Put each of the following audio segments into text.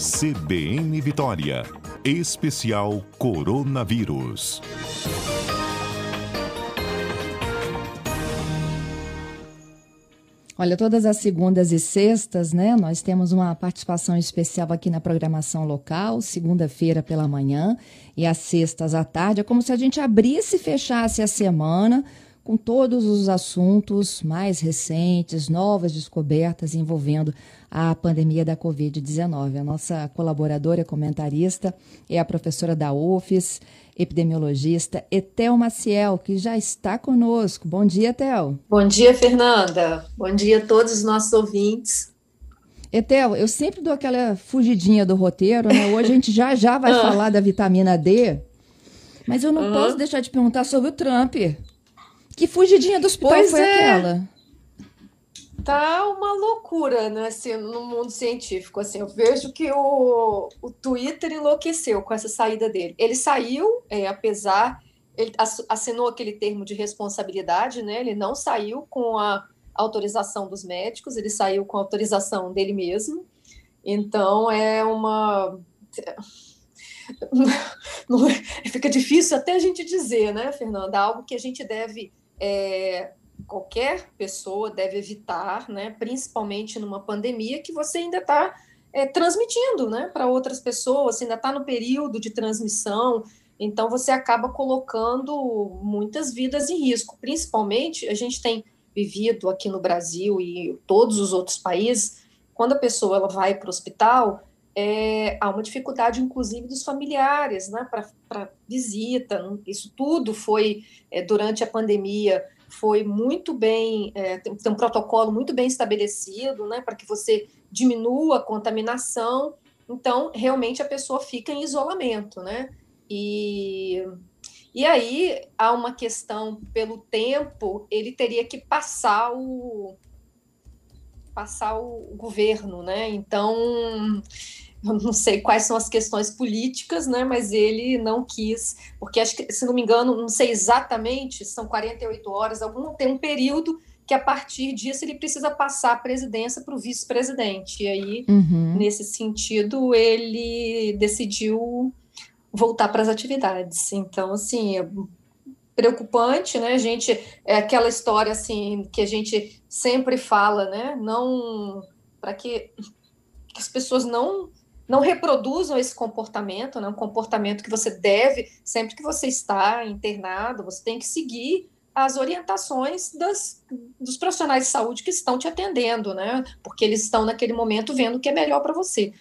CBN Vitória. Especial Coronavírus. Olha, todas as segundas e sextas, né? Nós temos uma participação especial aqui na programação local, segunda-feira pela manhã e às sextas à tarde. É como se a gente abrisse e fechasse a semana com todos os assuntos mais recentes, novas descobertas envolvendo a pandemia da Covid-19. A nossa colaboradora comentarista é a professora da UFES, epidemiologista Etel Maciel, que já está conosco. Bom dia, Etel. Bom dia, Fernanda. Bom dia a todos os nossos ouvintes. Etel, eu sempre dou aquela fugidinha do roteiro, né? Hoje a gente já já vai ah. falar da vitamina D, mas eu não uhum. posso deixar de perguntar sobre o Trump. Que fugidinha do hospital pois foi é. aquela? Tá uma loucura né, assim, no mundo científico. Assim, eu vejo que o, o Twitter enlouqueceu com essa saída dele. Ele saiu, é, apesar, ele assinou aquele termo de responsabilidade, né? Ele não saiu com a autorização dos médicos, ele saiu com a autorização dele mesmo. Então é uma não, fica difícil até a gente dizer, né, Fernanda, algo que a gente deve é, qualquer pessoa deve evitar, né, principalmente numa pandemia que você ainda está é, transmitindo né, para outras pessoas, ainda está no período de transmissão, então você acaba colocando muitas vidas em risco. Principalmente, a gente tem vivido aqui no Brasil e todos os outros países, quando a pessoa ela vai para o hospital, é, há uma dificuldade, inclusive, dos familiares né, para visita. Isso tudo foi, é, durante a pandemia, foi muito bem, é, tem, tem, um protocolo muito bem estabelecido, né, para que você diminua a contaminação. Então, realmente, a pessoa fica em isolamento, né? E, e aí há uma questão pelo tempo, ele teria que passar o passar o governo, né? Então, não sei quais são as questões políticas, né, mas ele não quis, porque acho que, se não me engano, não sei exatamente, são 48 horas, algum tem um período que a partir disso ele precisa passar a presidência para o vice-presidente. E aí, uhum. nesse sentido, ele decidiu voltar para as atividades. Então, assim, é preocupante, né? A gente é aquela história assim que a gente sempre fala, né? Não para que, que as pessoas não não reproduzam esse comportamento, né? um comportamento que você deve, sempre que você está internado, você tem que seguir as orientações das, dos profissionais de saúde que estão te atendendo, né? Porque eles estão naquele momento vendo o que é melhor para você.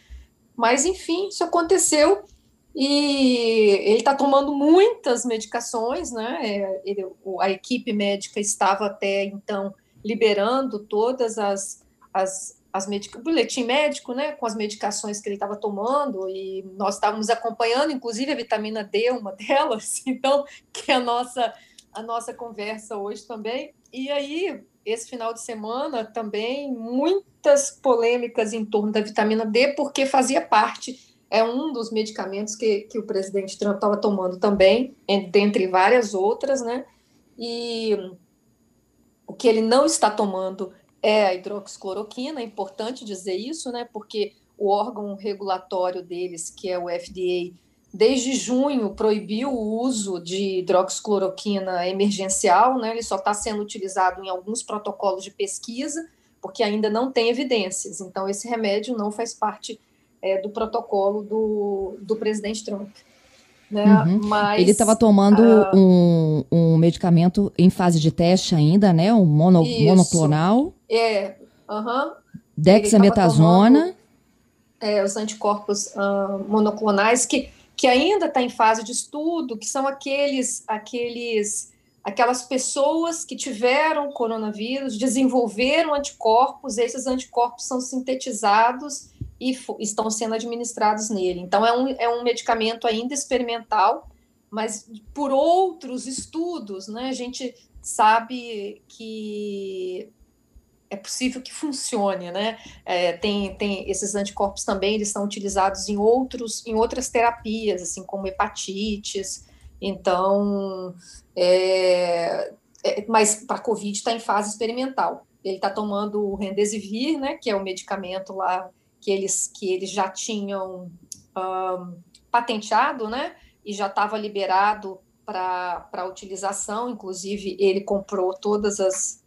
Mas, enfim, isso aconteceu e ele está tomando muitas medicações, né? É, ele, a equipe médica estava até então liberando todas as, as as medic... o boletim médico, né, com as medicações que ele estava tomando, e nós estávamos acompanhando, inclusive a vitamina D, uma delas, então, que é a nossa, a nossa conversa hoje também. E aí, esse final de semana também, muitas polêmicas em torno da vitamina D, porque fazia parte, é um dos medicamentos que, que o presidente Trump estava tomando também, dentre várias outras, né, e o que ele não está tomando é a hidroxicloroquina, é importante dizer isso, né? Porque o órgão regulatório deles, que é o FDA, desde junho proibiu o uso de hidroxicloroquina emergencial, né? Ele só está sendo utilizado em alguns protocolos de pesquisa, porque ainda não tem evidências. Então, esse remédio não faz parte é, do protocolo do, do presidente Trump. Né? Uhum. Mas, Ele estava tomando uh, um, um medicamento em fase de teste ainda, né? Um mono, monoclonal. É, uhum. Dexametasona. É, os anticorpos uh, monoclonais que, que ainda está em fase de estudo, que são aqueles, aqueles, aquelas pessoas que tiveram coronavírus, desenvolveram anticorpos, esses anticorpos são sintetizados e estão sendo administrados nele. Então, é um, é um medicamento ainda experimental, mas por outros estudos, né, a gente sabe que é possível que funcione, né? É, tem, tem esses anticorpos também, eles são utilizados em outros, em outras terapias, assim como hepatites. Então, é, é, mas para COVID está em fase experimental. Ele está tomando o Remdesivir, né? Que é o medicamento lá que eles, que eles já tinham um, patenteado, né? E já estava liberado para utilização, inclusive ele comprou todas as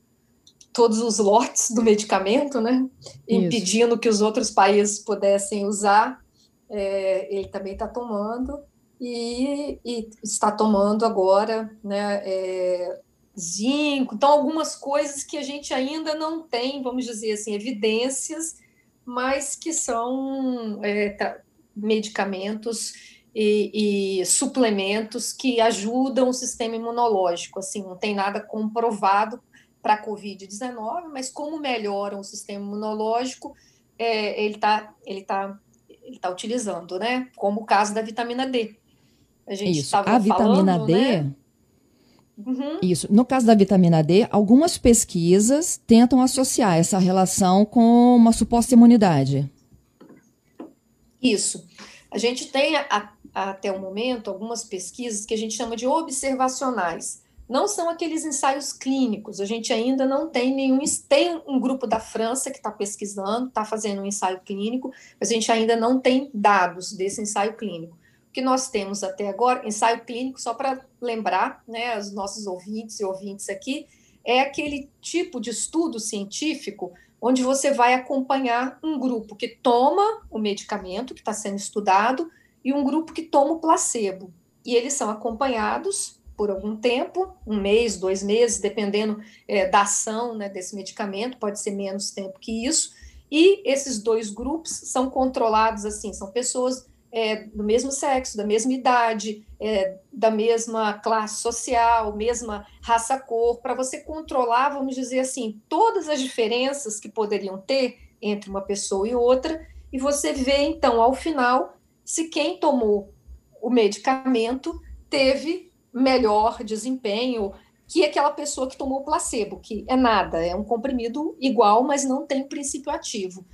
todos os lotes do medicamento, né? Impedindo Isso. que os outros países pudessem usar. É, ele também está tomando e, e, está tomando agora, né? É, zinco, então algumas coisas que a gente ainda não tem, vamos dizer assim, evidências, mas que são é, medicamentos e, e, suplementos que ajudam o sistema imunológico. Assim, não tem nada comprovado para a Covid-19, mas como melhoram o sistema imunológico, é, ele está ele tá, ele tá utilizando, né? Como o caso da vitamina D. A gente Isso. A vitamina falando, D. Né? Uhum. Isso. No caso da vitamina D, algumas pesquisas tentam associar essa relação com uma suposta imunidade. Isso. A gente tem a, até o momento algumas pesquisas que a gente chama de observacionais. Não são aqueles ensaios clínicos. A gente ainda não tem nenhum. Tem um grupo da França que está pesquisando, está fazendo um ensaio clínico, mas a gente ainda não tem dados desse ensaio clínico que nós temos até agora, ensaio clínico, só para lembrar, né, os nossos ouvintes e ouvintes aqui, é aquele tipo de estudo científico onde você vai acompanhar um grupo que toma o medicamento que está sendo estudado e um grupo que toma o placebo. E eles são acompanhados por algum tempo, um mês, dois meses, dependendo é, da ação né, desse medicamento, pode ser menos tempo que isso. E esses dois grupos são controlados assim, são pessoas é, do mesmo sexo, da mesma idade, é, da mesma classe social, mesma raça cor, para você controlar, vamos dizer assim, todas as diferenças que poderiam ter entre uma pessoa e outra, e você vê então ao final se quem tomou o medicamento teve melhor desempenho que aquela pessoa que tomou o placebo, que é nada, é um comprimido igual, mas não tem princípio ativo.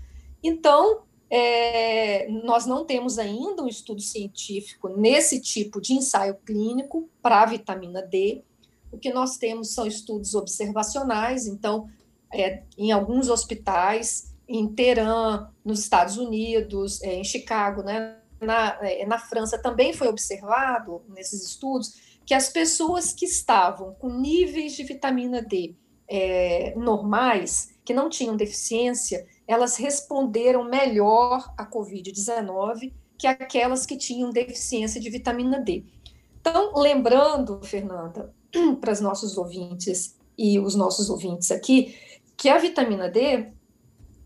Então, é, nós não temos ainda um estudo científico nesse tipo de ensaio clínico para a vitamina D. O que nós temos são estudos observacionais, então, é, em alguns hospitais, em Teherã, nos Estados Unidos, é, em Chicago, né, na, é, na França, também foi observado nesses estudos que as pessoas que estavam com níveis de vitamina D é, normais, que não tinham deficiência, elas responderam melhor à Covid-19 que aquelas que tinham deficiência de vitamina D. Então, lembrando, Fernanda, para os nossos ouvintes e os nossos ouvintes aqui, que a vitamina D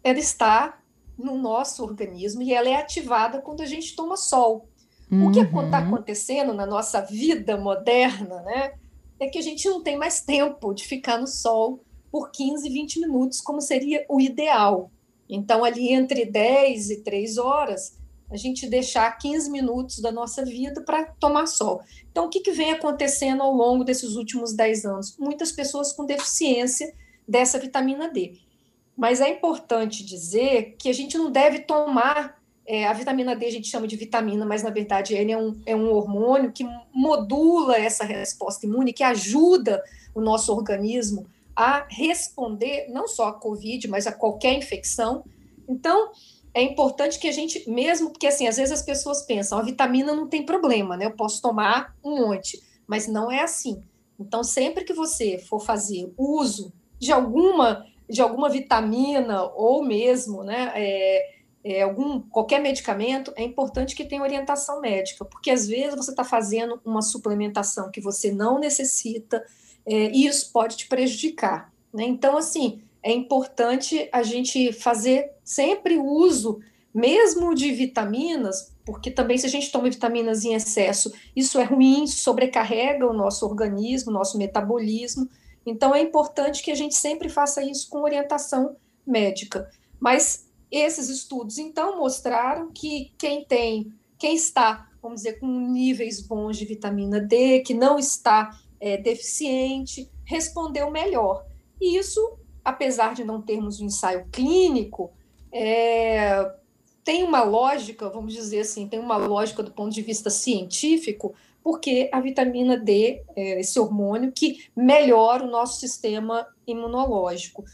ela está no nosso organismo e ela é ativada quando a gente toma sol. Uhum. O que está uhum. acontecendo na nossa vida moderna, né, é que a gente não tem mais tempo de ficar no sol por 15, 20 minutos, como seria o ideal. Então, ali entre 10 e 3 horas, a gente deixar 15 minutos da nossa vida para tomar sol. Então, o que, que vem acontecendo ao longo desses últimos 10 anos? Muitas pessoas com deficiência dessa vitamina D. Mas é importante dizer que a gente não deve tomar. É, a vitamina D a gente chama de vitamina, mas na verdade ele é um, é um hormônio que modula essa resposta imune, que ajuda o nosso organismo a responder não só a Covid, mas a qualquer infecção. Então, é importante que a gente, mesmo porque assim, às vezes as pessoas pensam, a vitamina não tem problema, né? Eu posso tomar um monte, mas não é assim. Então, sempre que você for fazer uso de alguma de alguma vitamina ou mesmo, né, é, é, algum qualquer medicamento, é importante que tenha orientação médica, porque às vezes você está fazendo uma suplementação que você não necessita, é, e isso pode te prejudicar. Né? Então, assim, é importante a gente fazer sempre uso, mesmo de vitaminas, porque também se a gente toma vitaminas em excesso, isso é ruim, sobrecarrega o nosso organismo, nosso metabolismo. Então, é importante que a gente sempre faça isso com orientação médica. Mas esses estudos, então, mostraram que quem tem, quem está, vamos dizer, com níveis bons de vitamina D, que não está é, deficiente, respondeu melhor. E isso, apesar de não termos um ensaio clínico, é, tem uma lógica, vamos dizer assim, tem uma lógica do ponto de vista científico, porque a vitamina D é esse hormônio que melhora o nosso sistema imunológico.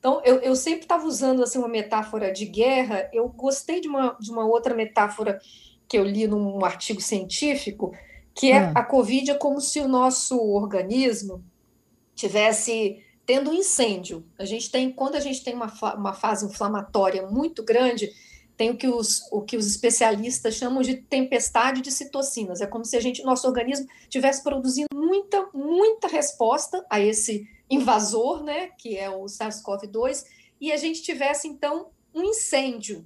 Então, eu, eu sempre estava usando assim, uma metáfora de guerra, eu gostei de uma, de uma outra metáfora que eu li num artigo científico, que é ah. a Covid é como se o nosso organismo tivesse tendo um incêndio. A gente tem, quando a gente tem uma, uma fase inflamatória muito grande, tem o que, os, o que os especialistas chamam de tempestade de citocinas. É como se a gente, nosso organismo tivesse produzindo muita, muita resposta a esse invasor, né, que é o SARS-CoV-2, e a gente tivesse então um incêndio.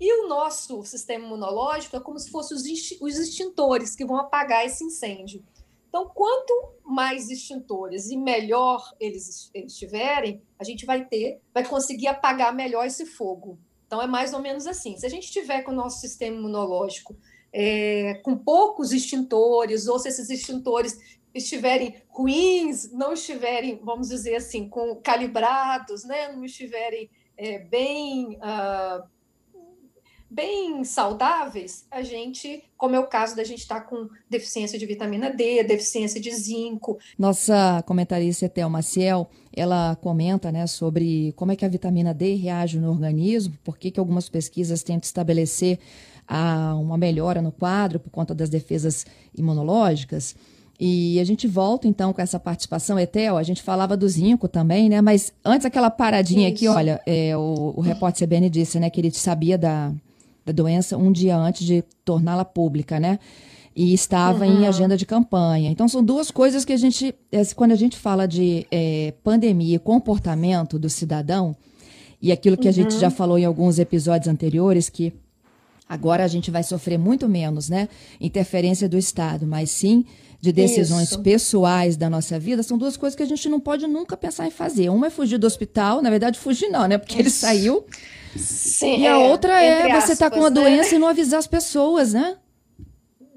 E o nosso sistema imunológico é como se fossem os extintores que vão apagar esse incêndio. Então, quanto mais extintores e melhor eles, eles tiverem, a gente vai ter, vai conseguir apagar melhor esse fogo. Então, é mais ou menos assim. Se a gente tiver com o nosso sistema imunológico é, com poucos extintores, ou se esses extintores estiverem ruins, não estiverem, vamos dizer assim, com calibrados, né? não estiverem é, bem uh, bem saudáveis, a gente, como é o caso da gente estar tá com deficiência de vitamina D, deficiência de zinco. Nossa comentarista Etel Maciel, ela comenta né, sobre como é que a vitamina D reage no organismo, por que, que algumas pesquisas tentam estabelecer a, uma melhora no quadro por conta das defesas imunológicas. E a gente volta então com essa participação, Etel. A gente falava do zinco também, né? Mas antes aquela paradinha Isso. aqui, olha, é, o, o repórter CBN disse, né, que ele sabia da, da doença um dia antes de torná-la pública, né? E estava uhum. em agenda de campanha. Então, são duas coisas que a gente, é, quando a gente fala de é, pandemia e comportamento do cidadão, e aquilo que a gente já uhum. falou em alguns episódios anteriores, que agora a gente vai sofrer muito menos, né? Interferência do Estado, mas sim de decisões Isso. pessoais da nossa vida, são duas coisas que a gente não pode nunca pensar em fazer. Uma é fugir do hospital, na verdade, fugir não, né? Porque Isso. ele saiu Sim, e a é, outra é você estar tá com a né? doença e não avisar as pessoas, né?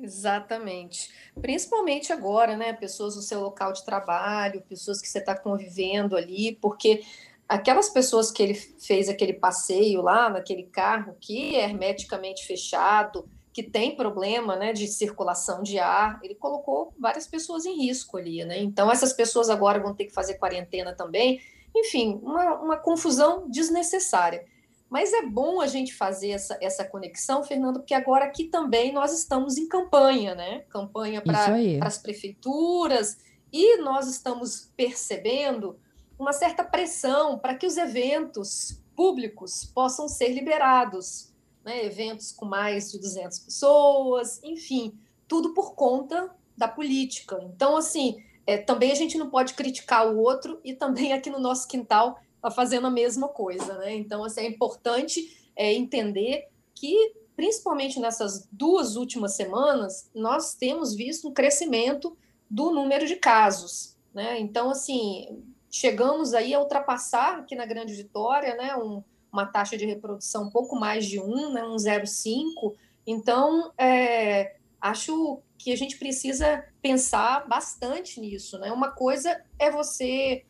Exatamente. Principalmente agora, né? Pessoas no seu local de trabalho, pessoas que você está convivendo ali, porque aquelas pessoas que ele fez aquele passeio lá naquele carro que é hermeticamente fechado, que tem problema né, de circulação de ar, ele colocou várias pessoas em risco ali, né? Então essas pessoas agora vão ter que fazer quarentena também. Enfim, uma, uma confusão desnecessária. Mas é bom a gente fazer essa, essa conexão, Fernando, porque agora aqui também nós estamos em campanha, né? Campanha para as prefeituras, e nós estamos percebendo uma certa pressão para que os eventos públicos possam ser liberados, né? eventos com mais de 200 pessoas, enfim, tudo por conta da política. Então, assim, é, também a gente não pode criticar o outro e também aqui no nosso quintal está fazendo a mesma coisa, né? Então, assim, é importante é, entender que, principalmente nessas duas últimas semanas, nós temos visto um crescimento do número de casos, né? Então, assim, chegamos aí a ultrapassar aqui na Grande Vitória, né? Um, uma taxa de reprodução um pouco mais de um, né? Um 0,5. Então, é, acho que a gente precisa pensar bastante nisso, né? Uma coisa é você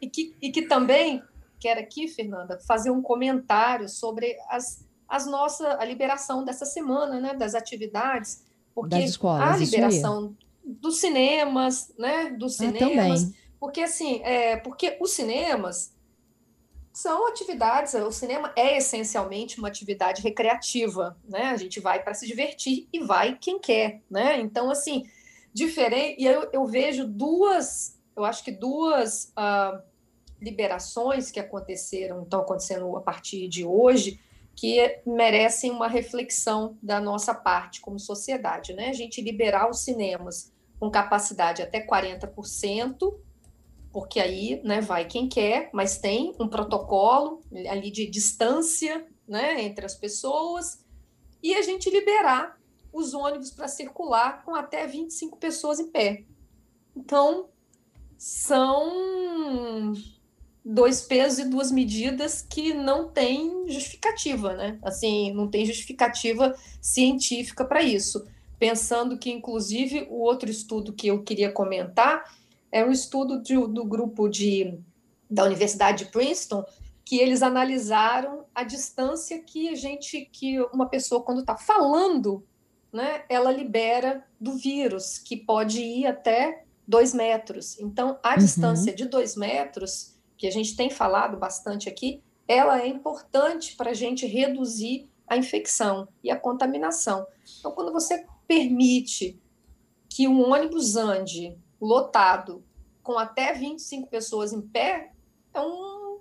e que, e que também quero aqui, Fernanda, fazer um comentário sobre as, as nossa, a liberação dessa semana, né, das atividades, porque das escolas, a liberação dos cinemas, né, dos ah, cinemas, ah, porque assim, é, porque os cinemas são atividades, o cinema é essencialmente uma atividade recreativa, né? A gente vai para se divertir e vai quem quer, né? Então, assim, diferente. E eu, eu vejo duas, eu acho que duas uh, liberações que aconteceram, estão acontecendo a partir de hoje, que merecem uma reflexão da nossa parte como sociedade, né? A gente liberar os cinemas com capacidade até 40%, porque aí, né, vai quem quer, mas tem um protocolo ali de distância, né, entre as pessoas, e a gente liberar os ônibus para circular com até 25 pessoas em pé. Então, são dois pesos e duas medidas que não tem justificativa, né? Assim, não tem justificativa científica para isso. Pensando que, inclusive, o outro estudo que eu queria comentar é um estudo de, do grupo de, da Universidade de Princeton, que eles analisaram a distância que a gente, que uma pessoa, quando está falando, né, ela libera do vírus, que pode ir até dois metros. Então, a uhum. distância de dois metros que a gente tem falado bastante aqui, ela é importante para a gente reduzir a infecção e a contaminação. Então, quando você permite que um ônibus ande lotado com até 25 pessoas em pé, é um,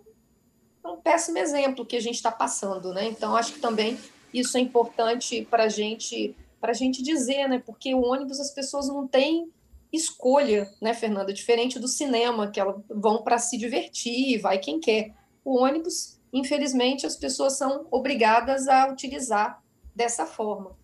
é um péssimo exemplo que a gente está passando, né? Então, acho que também isso é importante para gente, a gente dizer, né? Porque o ônibus as pessoas não têm escolha, né, Fernanda? Diferente do cinema, que elas vão para se divertir, vai quem quer. O ônibus, infelizmente, as pessoas são obrigadas a utilizar dessa forma.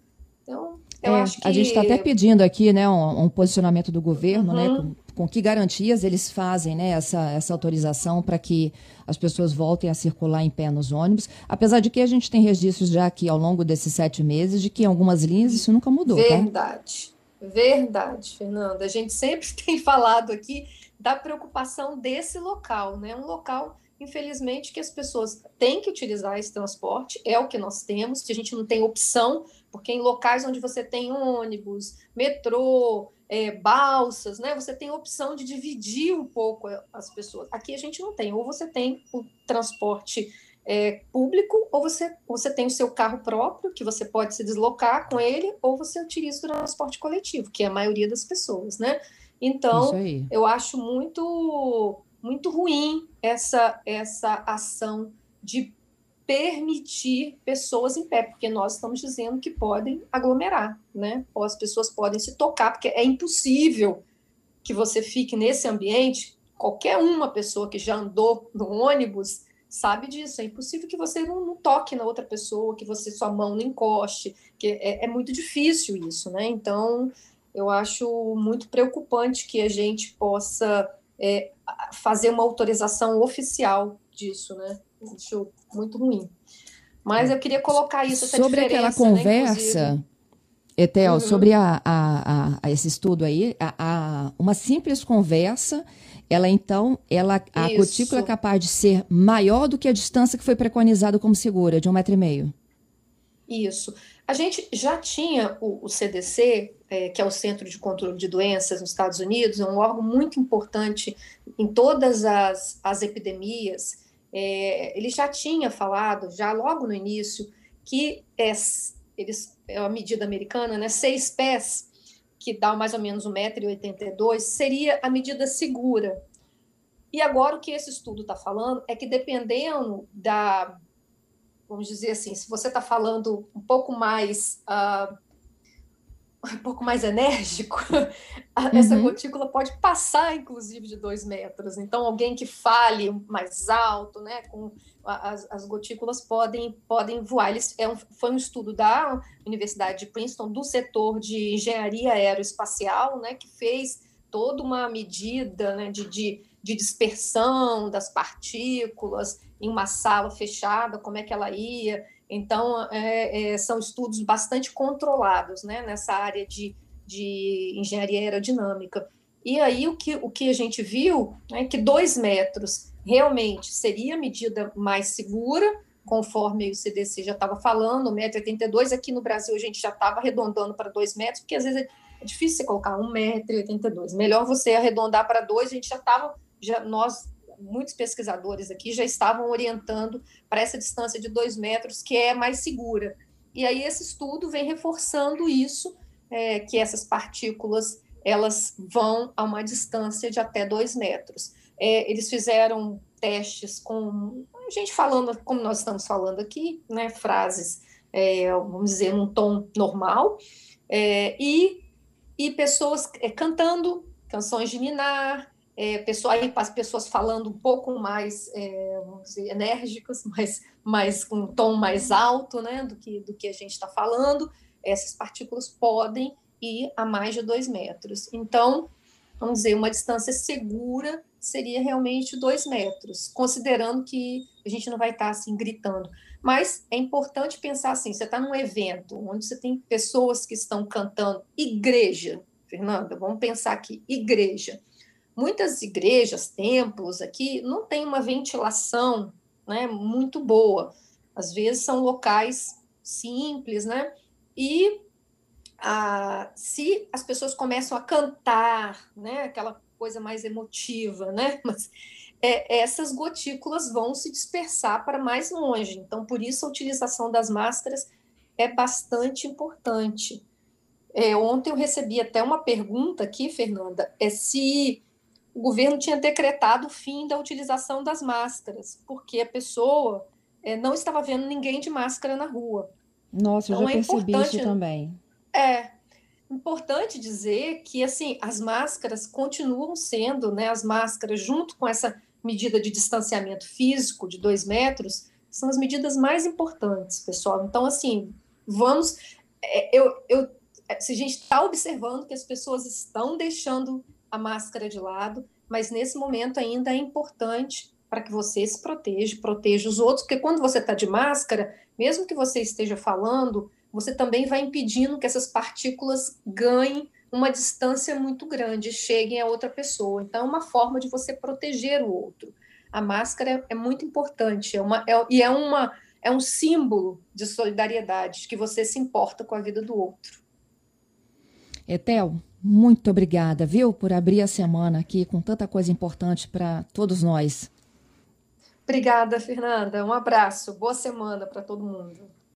Então, eu é, acho que... A gente está até pedindo aqui né, um, um posicionamento do governo, né, uhum. né, com, com, que garantias eles fazem né, essa, essa autorização para que as pessoas voltem a circular em pé nos ônibus, apesar de que a gente tem registros já aqui ao longo desses sete meses de que em algumas linhas isso nunca mudou. Tá? Verdade, tá? verdade, Fernanda. A gente sempre tem falado aqui da preocupação desse local, né? Um local infelizmente, que as pessoas têm que utilizar esse transporte, é o que nós temos, que a gente não tem opção, porque em locais onde você tem ônibus, metrô, é, balsas, né, você tem opção de dividir um pouco as pessoas. Aqui a gente não tem, ou você tem o transporte é, público, ou você, você tem o seu carro próprio, que você pode se deslocar com ele, ou você utiliza o transporte coletivo, que é a maioria das pessoas, né? Então, eu acho muito muito ruim essa, essa ação de permitir pessoas em pé, porque nós estamos dizendo que podem aglomerar, né? Ou as pessoas podem se tocar, porque é impossível que você fique nesse ambiente. Qualquer uma pessoa que já andou no ônibus sabe disso. É impossível que você não, não toque na outra pessoa, que você sua mão não encoste, que é, é muito difícil isso, né? Então, eu acho muito preocupante que a gente possa é, fazer uma autorização oficial disso, né? Acho muito ruim. Mas eu queria colocar isso, essa Sobre aquela né, conversa, né, Etel, uhum. sobre a, a, a, esse estudo aí, a, uma simples conversa, ela então, ela, a isso. cutícula é capaz de ser maior do que a distância que foi preconizada como segura, de um metro e meio. Isso. A gente já tinha o, o CDC, é, que é o Centro de Controle de Doenças nos Estados Unidos, é um órgão muito importante em todas as, as epidemias. É, ele já tinha falado, já logo no início, que é, eles, é uma medida americana, né, seis pés, que dá mais ou menos 1,82m, seria a medida segura. E agora o que esse estudo está falando é que dependendo da vamos dizer assim, se você está falando um pouco mais uh, um pouco mais enérgico, essa uhum. gotícula pode passar, inclusive, de dois metros. Então, alguém que fale mais alto, né, com as, as gotículas podem, podem voar. Eles, é um, foi um estudo da Universidade de Princeton, do setor de engenharia aeroespacial, né, que fez toda uma medida né, de, de, de dispersão das partículas, em uma sala fechada, como é que ela ia. Então, é, é, são estudos bastante controlados né, nessa área de, de engenharia aerodinâmica. E aí, o que, o que a gente viu é que dois metros realmente seria a medida mais segura, conforme o CDC já estava falando, 1,82m. Aqui no Brasil, a gente já estava arredondando para dois metros, porque às vezes é difícil você colocar 1,82m. Melhor você arredondar para dois, a gente já estava, já, nós muitos pesquisadores aqui já estavam orientando para essa distância de dois metros, que é mais segura. E aí esse estudo vem reforçando isso, é, que essas partículas elas vão a uma distância de até dois metros. É, eles fizeram testes com a gente falando como nós estamos falando aqui, né, frases, é, vamos dizer, num tom normal, é, e, e pessoas é, cantando canções de Minar, é, pessoa, aí, as pessoas falando um pouco mais é, dizer, enérgicas, mas, com um tom mais alto né, do, que, do que a gente está falando, essas partículas podem ir a mais de dois metros. Então, vamos dizer, uma distância segura seria realmente dois metros, considerando que a gente não vai estar tá, assim gritando. Mas é importante pensar assim: você está num evento onde você tem pessoas que estão cantando igreja, Fernanda, vamos pensar aqui, igreja muitas igrejas, templos aqui, não tem uma ventilação né, muito boa. Às vezes são locais simples, né? E ah, se as pessoas começam a cantar, né, aquela coisa mais emotiva, né? Mas é, essas gotículas vão se dispersar para mais longe. Então, por isso a utilização das máscaras é bastante importante. É, ontem eu recebi até uma pergunta aqui, Fernanda, é se o governo tinha decretado o fim da utilização das máscaras, porque a pessoa é, não estava vendo ninguém de máscara na rua. Nossa, então, eu já é percebi isso também. É importante dizer que assim as máscaras continuam sendo, né, as máscaras junto com essa medida de distanciamento físico de dois metros são as medidas mais importantes, pessoal. Então, assim, vamos. É, eu, eu, se a gente está observando que as pessoas estão deixando a máscara de lado, mas nesse momento ainda é importante para que você se proteja, proteja os outros, porque quando você está de máscara, mesmo que você esteja falando, você também vai impedindo que essas partículas ganhem uma distância muito grande, cheguem a outra pessoa. Então, é uma forma de você proteger o outro. A máscara é muito importante, é uma, é, e é uma é um símbolo de solidariedade, que você se importa com a vida do outro. Etel, muito obrigada, viu, por abrir a semana aqui com tanta coisa importante para todos nós. Obrigada, Fernanda. Um abraço. Boa semana para todo mundo.